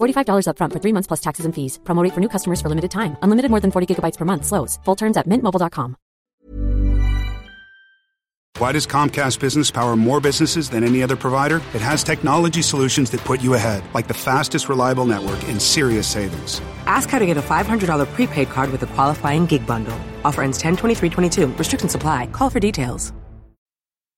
$45 upfront for three months plus taxes and fees. Promo rate for new customers for limited time. Unlimited more than 40 gigabytes per month. Slows. Full terms at mintmobile.com. Why does Comcast Business power more businesses than any other provider? It has technology solutions that put you ahead, like the fastest reliable network and serious savings. Ask how to get a $500 prepaid card with a qualifying gig bundle. Offer ends 10 23 22. Restrictions apply. Call for details.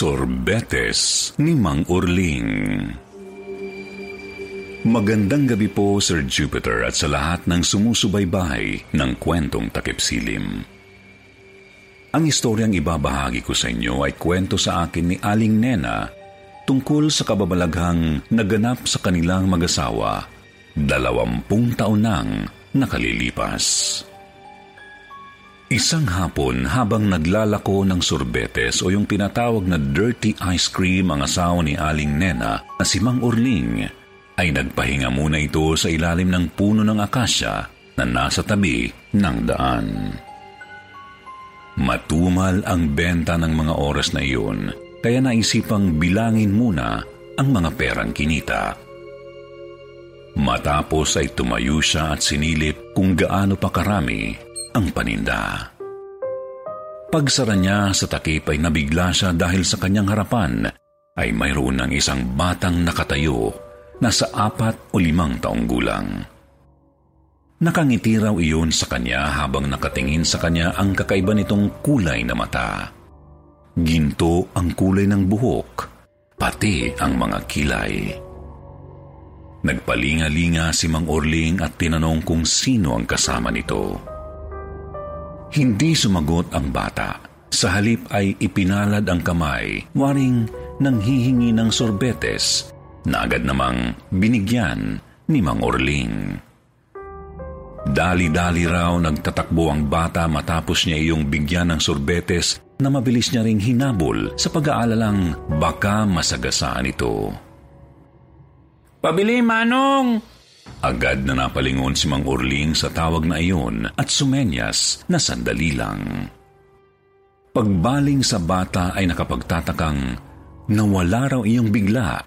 Sorbetes ni Mang Urling Magandang gabi po, Sir Jupiter, at sa lahat ng sumusubaybay ng kwentong takip silim. Ang istoryang ibabahagi ko sa inyo ay kwento sa akin ni Aling Nena tungkol sa kababalaghang naganap sa kanilang mag-asawa dalawampung taon nang nakalilipas. Isang hapon habang naglalako ng sorbetes o yung tinatawag na dirty ice cream ang asawa ni Aling Nena na si Mang Urling, ay nagpahinga muna ito sa ilalim ng puno ng akasya na nasa tabi ng daan. Matumal ang benta ng mga oras na iyon, kaya naisipang bilangin muna ang mga perang kinita. Matapos ay tumayo siya at sinilip kung gaano pa karami ang paninda. Pagsara niya sa takip ay nabigla siya dahil sa kanyang harapan ay mayroon ng isang batang nakatayo na sa apat o limang taong gulang. Nakangiti raw iyon sa kanya habang nakatingin sa kanya ang kakaiba nitong kulay na mata. Ginto ang kulay ng buhok, pati ang mga kilay. Nagpalinga-linga si Mang Orling at tinanong kung sino ang kasama nito. Hindi sumagot ang bata. Sa halip ay ipinalad ang kamay, waring nanghihingi ng sorbetes, na agad namang binigyan ni Mang Orling. Dali-dali raw nagtatakbo ang bata matapos niya iyong bigyan ng sorbetes na mabilis niya ring hinabol sa pag-aalalang baka masagasaan ito. Pabili, Manong! Agad na napalingon si Mang Orling sa tawag na iyon at sumenyas na sandali lang. Pagbaling sa bata ay nakapagtatakang nawala raw iyong bigla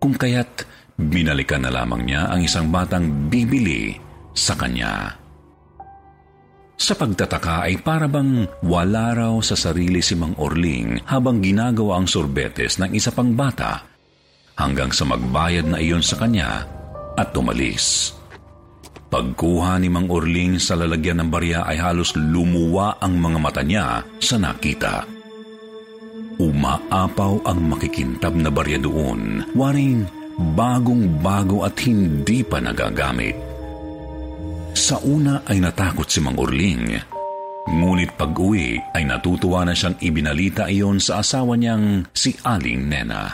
kung kaya't binalikan na lamang niya ang isang batang bibili sa kanya. Sa pagtataka ay para bang wala raw sa sarili si Mang Orling habang ginagawa ang sorbetes ng isa pang bata hanggang sa magbayad na iyon sa kanya at tumalis. Pagkuha ni Mang Orling sa lalagyan ng barya ay halos lumuwa ang mga mata niya sa nakita. Umaapaw ang makikintab na barya doon, waring bagong-bago at hindi pa nagagamit. Sa una ay natakot si Mang Orling, ngunit pag-uwi ay natutuwa na siyang ibinalita iyon sa asawa niyang si Aling Nena.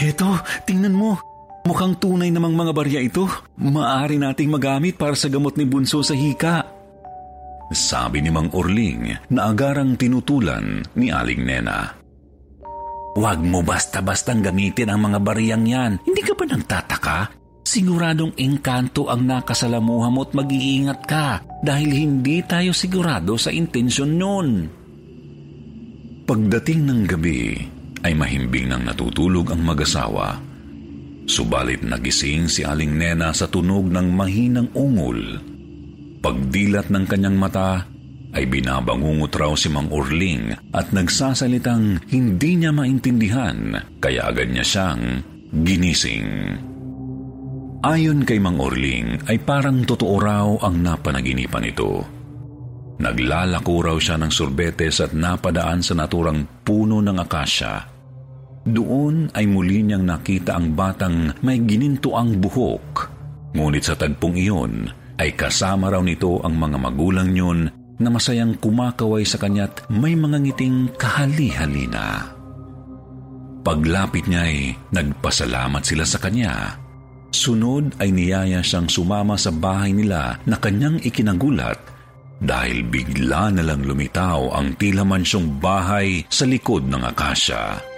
Heto, tingnan mo, Mukhang tunay namang mga barya ito. Maaari nating magamit para sa gamot ni Bunso sa hika. Sabi ni Mang Orling na agarang tinutulan ni Aling Nena. Huwag mo basta-bastang gamitin ang mga bariyang yan. Hindi ka ba nagtataka? Siguradong engkanto ang nakasalamuha mo at mag-iingat ka dahil hindi tayo sigurado sa intensyon nun. Pagdating ng gabi ay mahimbing nang natutulog ang mag-asawa Subalit nagising si Aling Nena sa tunog ng mahinang ungol. Pagdilat ng kanyang mata, ay binabangungot raw si Mang Orling at nagsasalitang hindi niya maintindihan kaya agad niya siyang ginising. Ayon kay Mang Orling ay parang totoo raw ang napanaginipan nito. Naglalako raw siya ng sorbetes at napadaan sa naturang puno ng akasya doon ay muli niyang nakita ang batang may ginintuang buhok. Ngunit sa tagpong iyon ay kasama raw nito ang mga magulang niyon na masayang kumakaway sa kanya't may mga ngiting kahali-halina. Paglapit niya ay nagpasalamat sila sa kanya. Sunod ay niyaya siyang sumama sa bahay nila na kanyang ikinagulat dahil bigla na lang lumitaw ang tila mansyong bahay sa likod ng akasya.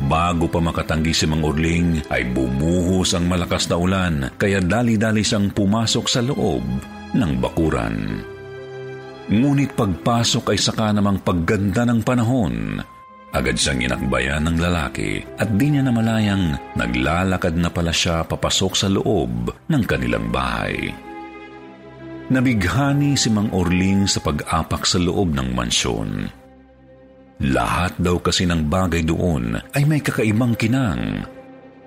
Bago pa makatanggi si Mang Urling ay bumuhos ang malakas na ulan kaya dali-dali siyang pumasok sa loob ng bakuran. Ngunit pagpasok ay saka namang pagganda ng panahon. Agad siyang inakbayan ng lalaki at di niya namalayang naglalakad na pala siya papasok sa loob ng kanilang bahay. Nabighani si Mang Orling sa pag-apak sa loob ng mansyon. Lahat daw kasi ng bagay doon ay may kakaibang kinang.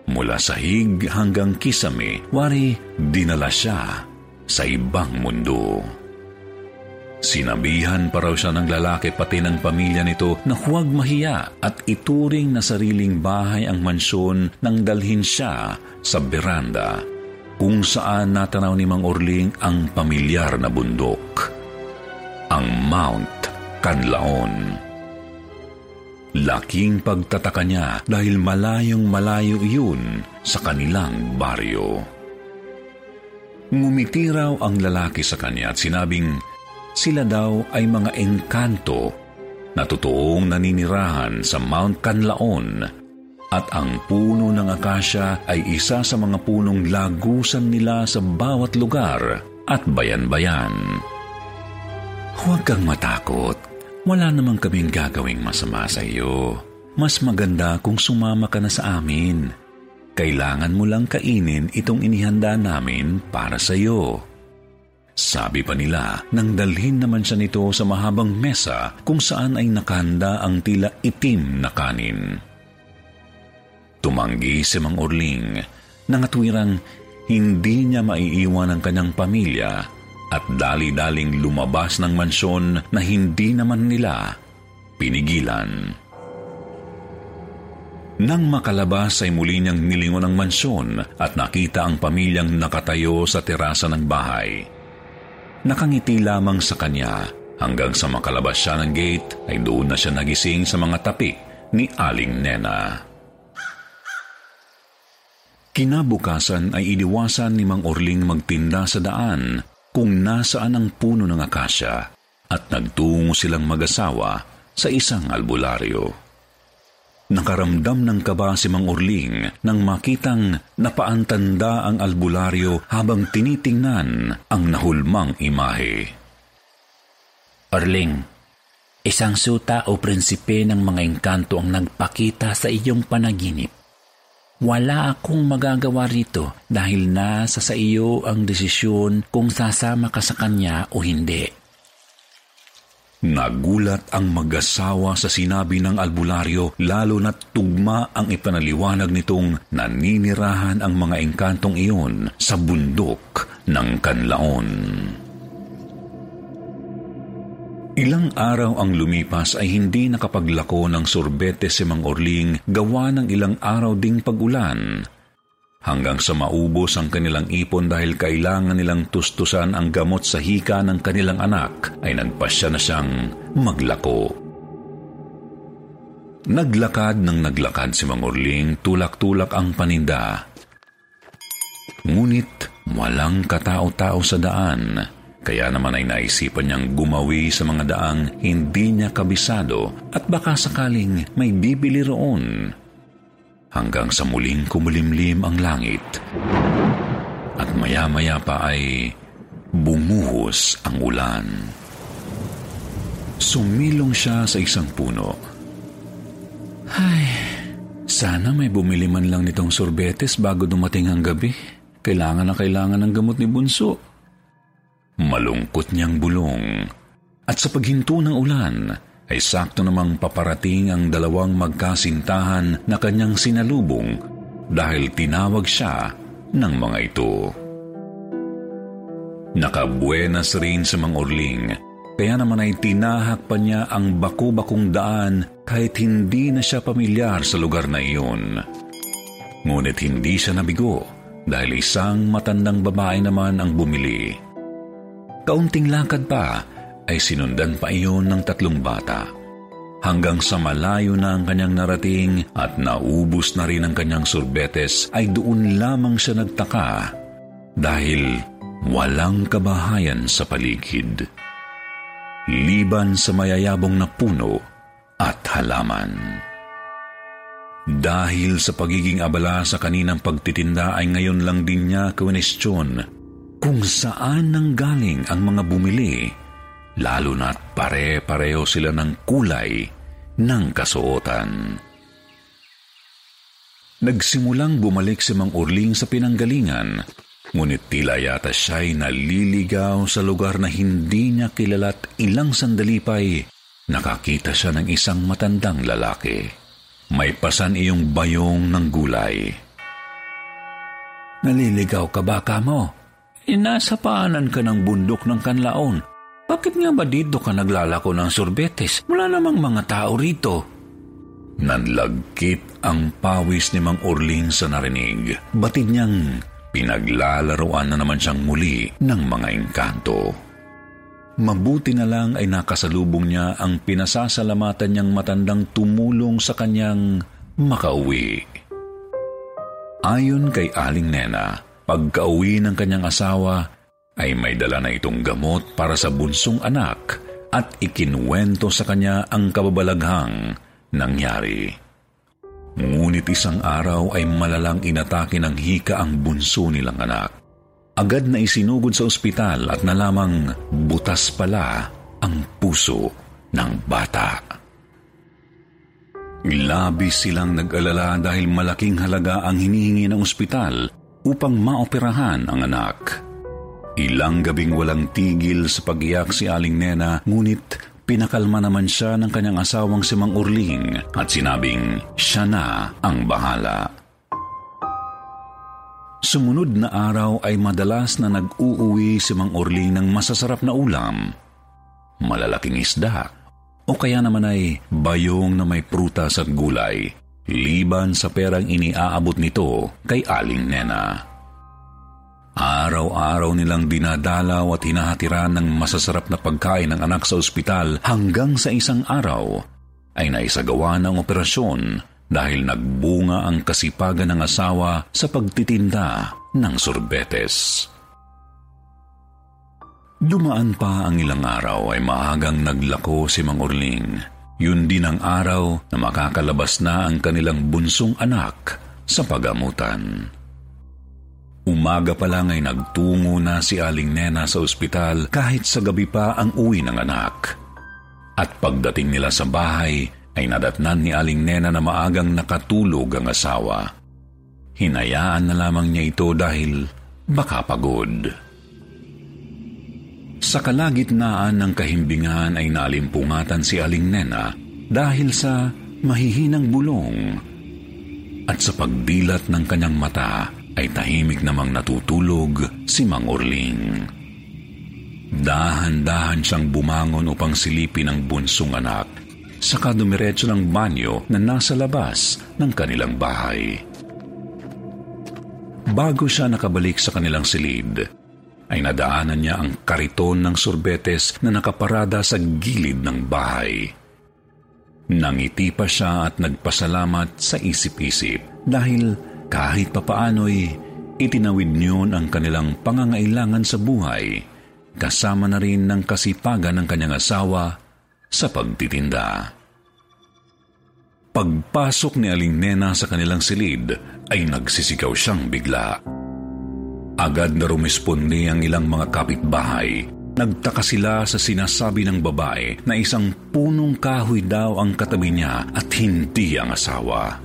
Mula sahig hanggang kisame, wari dinala siya sa ibang mundo. Sinabihan pa raw siya ng lalaki pati ng pamilya nito na huwag mahiya at ituring na sariling bahay ang mansyon nang dalhin siya sa beranda kung saan natanaw ni Mang Orling ang pamilyar na bundok. Ang Mount Canlaon. Laking pagtataka niya dahil malayong malayo iyon sa kanilang baryo. Ngumiti raw ang lalaki sa kanya at sinabing sila daw ay mga engkanto na totoong naninirahan sa Mount Canlaon at ang puno ng akasya ay isa sa mga punong lagusan nila sa bawat lugar at bayan-bayan. Huwag kang matakot, wala namang kaming gagawing masama sa iyo. Mas maganda kung sumama ka na sa amin. Kailangan mo lang kainin itong inihanda namin para sa iyo. Sabi pa nila nang dalhin naman siya nito sa mahabang mesa kung saan ay nakahanda ang tila itim na kanin. Tumanggi si Mang Orling, nangatwirang hindi niya maiiwan ang kanyang pamilya at dali-daling lumabas ng mansyon na hindi naman nila pinigilan. Nang makalabas ay muli niyang nilingon ang mansyon at nakita ang pamilyang nakatayo sa terasa ng bahay. Nakangiti lamang sa kanya hanggang sa makalabas siya ng gate ay doon na siya nagising sa mga tapi ni Aling Nena. Kinabukasan ay iniwasan ni Mang Orling magtinda sa daan kung nasaan ang puno ng akasya at nagtungo silang mag-asawa sa isang albularyo. Nakaramdam ng kaba si Mang Orling nang makitang napaantanda ang albularyo habang tinitingnan ang nahulmang imahe. Orling, isang suta o prinsipe ng mga engkanto ang nagpakita sa iyong panaginip. Wala akong magagawa rito dahil nasa sa iyo ang desisyon kung sasama ka sa kanya o hindi. Nagulat ang mag-asawa sa sinabi ng albularyo lalo na't tugma ang ipanaliwanag nitong naninirahan ang mga engkantong iyon sa bundok ng Kanlaon. Ilang araw ang lumipas ay hindi nakapaglako ng sorbete si Mang Orling gawa ng ilang araw ding pagulan. Hanggang sa maubos ang kanilang ipon dahil kailangan nilang tustusan ang gamot sa hika ng kanilang anak ay nagpasya na siyang maglako. Naglakad ng naglakad si Mang Orling tulak-tulak ang paninda. Ngunit walang katao-tao sa daan kaya naman ay naisipan niyang gumawi sa mga daang hindi niya kabisado at baka sakaling may bibili roon. Hanggang sa muling kumulimlim ang langit. At maya-maya pa ay bumuhos ang ulan. Sumilong siya sa isang puno. Ay, sana may bumili man lang nitong sorbetes bago dumating ang gabi. Kailangan na kailangan ng gamot ni Bunso. Malungkot niyang bulong. At sa paghinto ng ulan, ay sakto namang paparating ang dalawang magkasintahan na kanyang sinalubong dahil tinawag siya ng mga ito. Nakabuenas rin sa mga Orling, kaya naman ay tinahak pa niya ang baku-bakong daan kahit hindi na siya pamilyar sa lugar na iyon. Ngunit hindi siya nabigo dahil isang matandang babae naman ang bumili. Kaunting lakad pa ay sinundan pa iyon ng tatlong bata. Hanggang sa malayo na ang kanyang narating at naubos na rin ang kanyang sorbetes ay doon lamang siya nagtaka dahil walang kabahayan sa paligid. Liban sa mayayabong na puno at halaman. Dahil sa pagiging abala sa kaninang pagtitinda ay ngayon lang din niya kwenestyon kung saan nanggaling ang mga bumili, lalo na't pare-pareho sila ng kulay ng kasuotan. Nagsimulang bumalik si Mang Urling sa pinanggalingan, ngunit tila yata siya'y naliligaw sa lugar na hindi niya kilala't ilang sandali pa'y nakakita siya ng isang matandang lalaki. May pasan iyong bayong ng gulay. Naliligaw ka ba ka mo? Inasapaanan ka ng bundok ng kanlaon. Bakit nga ba dito ka naglalako ng sorbetes? Wala namang mga tao rito. Nanlagkit ang pawis ni Mang Orling sa narinig. Batid niyang pinaglalaroan na naman siyang muli ng mga engkanto. Mabuti na lang ay nakasalubong niya ang pinasasalamatan niyang matandang tumulong sa kanyang makauwi. Ayon kay Aling Nena, Pagka-uwi ng kanyang asawa, ay may dala na itong gamot para sa bunsong anak at ikinwento sa kanya ang kababalaghang nangyari. Ngunit isang araw ay malalang inatake ng hika ang bunso nilang anak. Agad na isinugod sa ospital at nalamang butas pala ang puso ng bata. Labis silang nag-alala dahil malaking halaga ang hinihingi ng ospital upang maoperahan ang anak. Ilang gabing walang tigil sa pagiyak si Aling Nena, ngunit pinakalma naman siya ng kanyang asawang si Mang Urling at sinabing siya na ang bahala. Sumunod na araw ay madalas na nag-uuwi si Mang Urling ng masasarap na ulam, malalaking isda, o kaya naman ay bayong na may prutas at gulay liban sa perang iniaabot nito kay Aling Nena. Araw-araw nilang dinadalaw at hinahatiran ng masasarap na pagkain ng anak sa ospital hanggang sa isang araw ay naisagawa ng operasyon dahil nagbunga ang kasipagan ng asawa sa pagtitinda ng sorbetes. Dumaan pa ang ilang araw ay maagang naglako si Mang Orling. Yun din ang araw na makakalabas na ang kanilang bunsong anak sa pagamutan. Umaga pa lang ay nagtungo na si Aling Nena sa ospital kahit sa gabi pa ang uwi ng anak. At pagdating nila sa bahay ay nadatnan ni Aling Nena na maagang nakatulog ang asawa. Hinayaan na lamang niya ito dahil baka pagod. Sa kalagitnaan ng kahimbingan ay naalimpungatan si Aling Nena dahil sa mahihinang bulong. At sa pagdilat ng kanyang mata ay tahimik namang natutulog si Mang Orling. Dahan-dahan siyang bumangon upang silipin ang bunsong anak, saka dumiretso ng banyo na nasa labas ng kanilang bahay. Bago siya nakabalik sa kanilang silid, ay nadaanan niya ang kariton ng sorbetes na nakaparada sa gilid ng bahay. Nangiti pa siya at nagpasalamat sa isip-isip dahil kahit papaano'y itinawid niyon ang kanilang pangangailangan sa buhay, kasama na rin ng kasipagan ng kanyang asawa sa pagtitinda. Pagpasok ni Aling Nena sa kanilang silid, ay nagsisigaw siyang bigla. Agad na rumispondi ang ilang mga kapitbahay. Nagtaka sila sa sinasabi ng babae na isang punong kahoy daw ang katabi niya at hindi ang asawa.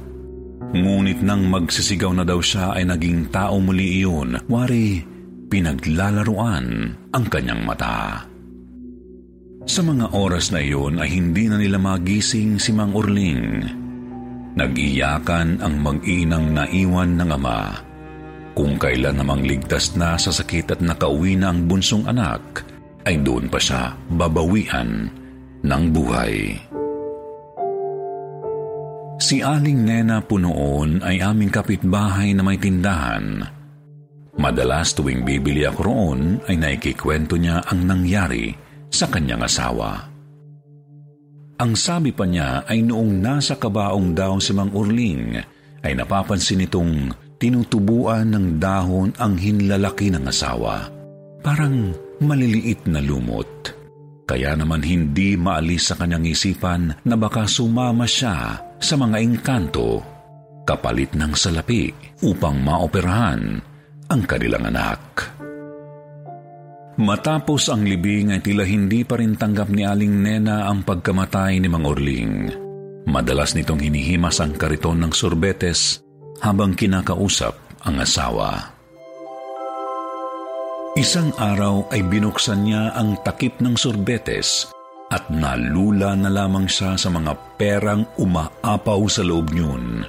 Ngunit nang magsisigaw na daw siya ay naging tao muli iyon, wari pinaglalaruan ang kanyang mata. Sa mga oras na iyon ay hindi na nila magising si Mang Urling. Nag-iyakan ang mag-inang naiwan ng ama. Kung kailan namang ligtas na sa sakit at nakauwi na ang bunsong anak, ay doon pa siya babawian ng buhay. Si Aling Nena po noon ay aming kapitbahay na may tindahan. Madalas tuwing bibili ako roon ay naikikwento niya ang nangyari sa kanyang asawa. Ang sabi pa niya ay noong nasa kabaong daw si Mang Urling ay napapansin itong tinutubuan ng dahon ang hinlalaki ng asawa. Parang maliliit na lumot. Kaya naman hindi maalis sa kanyang isipan na baka sumama siya sa mga engkanto kapalit ng salapi upang maoperahan ang kanilang anak. Matapos ang libing ay tila hindi pa rin tanggap ni Aling Nena ang pagkamatay ni Mang Orling. Madalas nitong hinihimas ang kariton ng sorbetes habang kinakausap ang asawa. Isang araw ay binuksan niya ang takip ng sorbetes at nalula na lamang siya sa mga perang umaapaw sa loob niyon.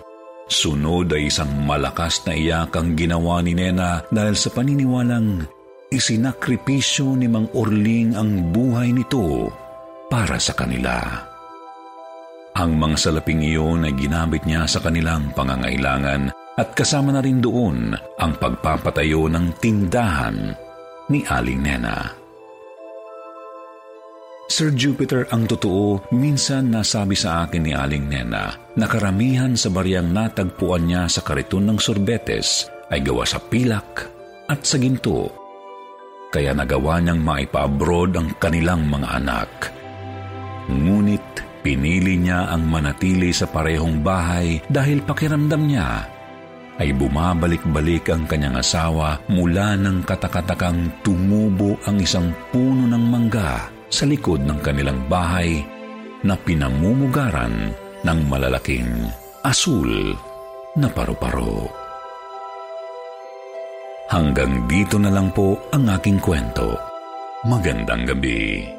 Sunod ay isang malakas na iyak ang ginawa ni Nena dahil sa paniniwalang isinakripisyo ni Mang Orling ang buhay nito para sa kanila. Ang mga salaping iyon ay ginamit niya sa kanilang pangangailangan at kasama na rin doon ang pagpapatayo ng tindahan ni Aling Nena. Sir Jupiter, ang totoo, minsan nasabi sa akin ni Aling Nena na karamihan sa bariyang natagpuan niya sa kariton ng sorbetes ay gawa sa pilak at sa ginto. Kaya nagawa niyang maipa-abroad ang kanilang mga anak. Ngunit pinili niya ang manatili sa parehong bahay dahil pakiramdam niya ay bumabalik-balik ang kanyang asawa mula ng katakatakang tumubo ang isang puno ng mangga sa likod ng kanilang bahay na pinamumugaran ng malalaking asul na paru-paro. Hanggang dito na lang po ang aking kwento. Magandang gabi.